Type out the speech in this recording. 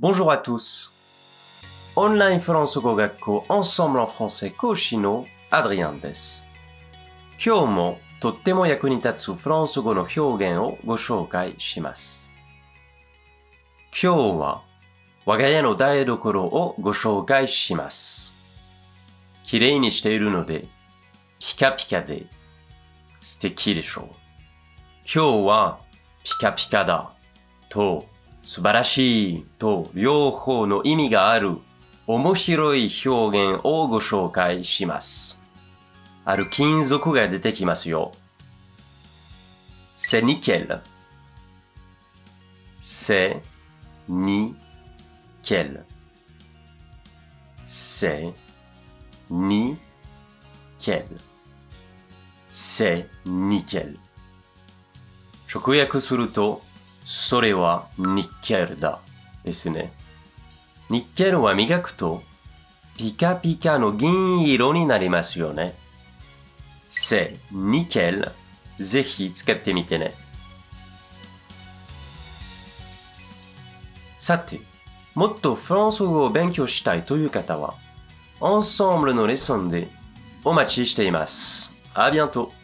Bonjour à tous. Online フランス語学校 Ensemble en français 講師のアドリアンです。今日もとっても役に立つフランス語の表現をご紹介します。今日は我が家の台所をご紹介します。綺麗にしているのでピカピカで素敵でしょう。今日はピカピカだと素晴らしいと両方の意味がある面白い表現をご紹介します。ある金属が出てきますよ。C'est nickel. C'est nickel. C'est nickel. C'est nickel. 直訳すると、それはニッケルだですね。ニッケルは磨くとピカピカの銀色になりますよね。c'est nickel。ぜひ使ってみてね。さて、もっとフランス語を勉強したいという方は、Ensemble のレッスンでお待ちしています。あ bientôt!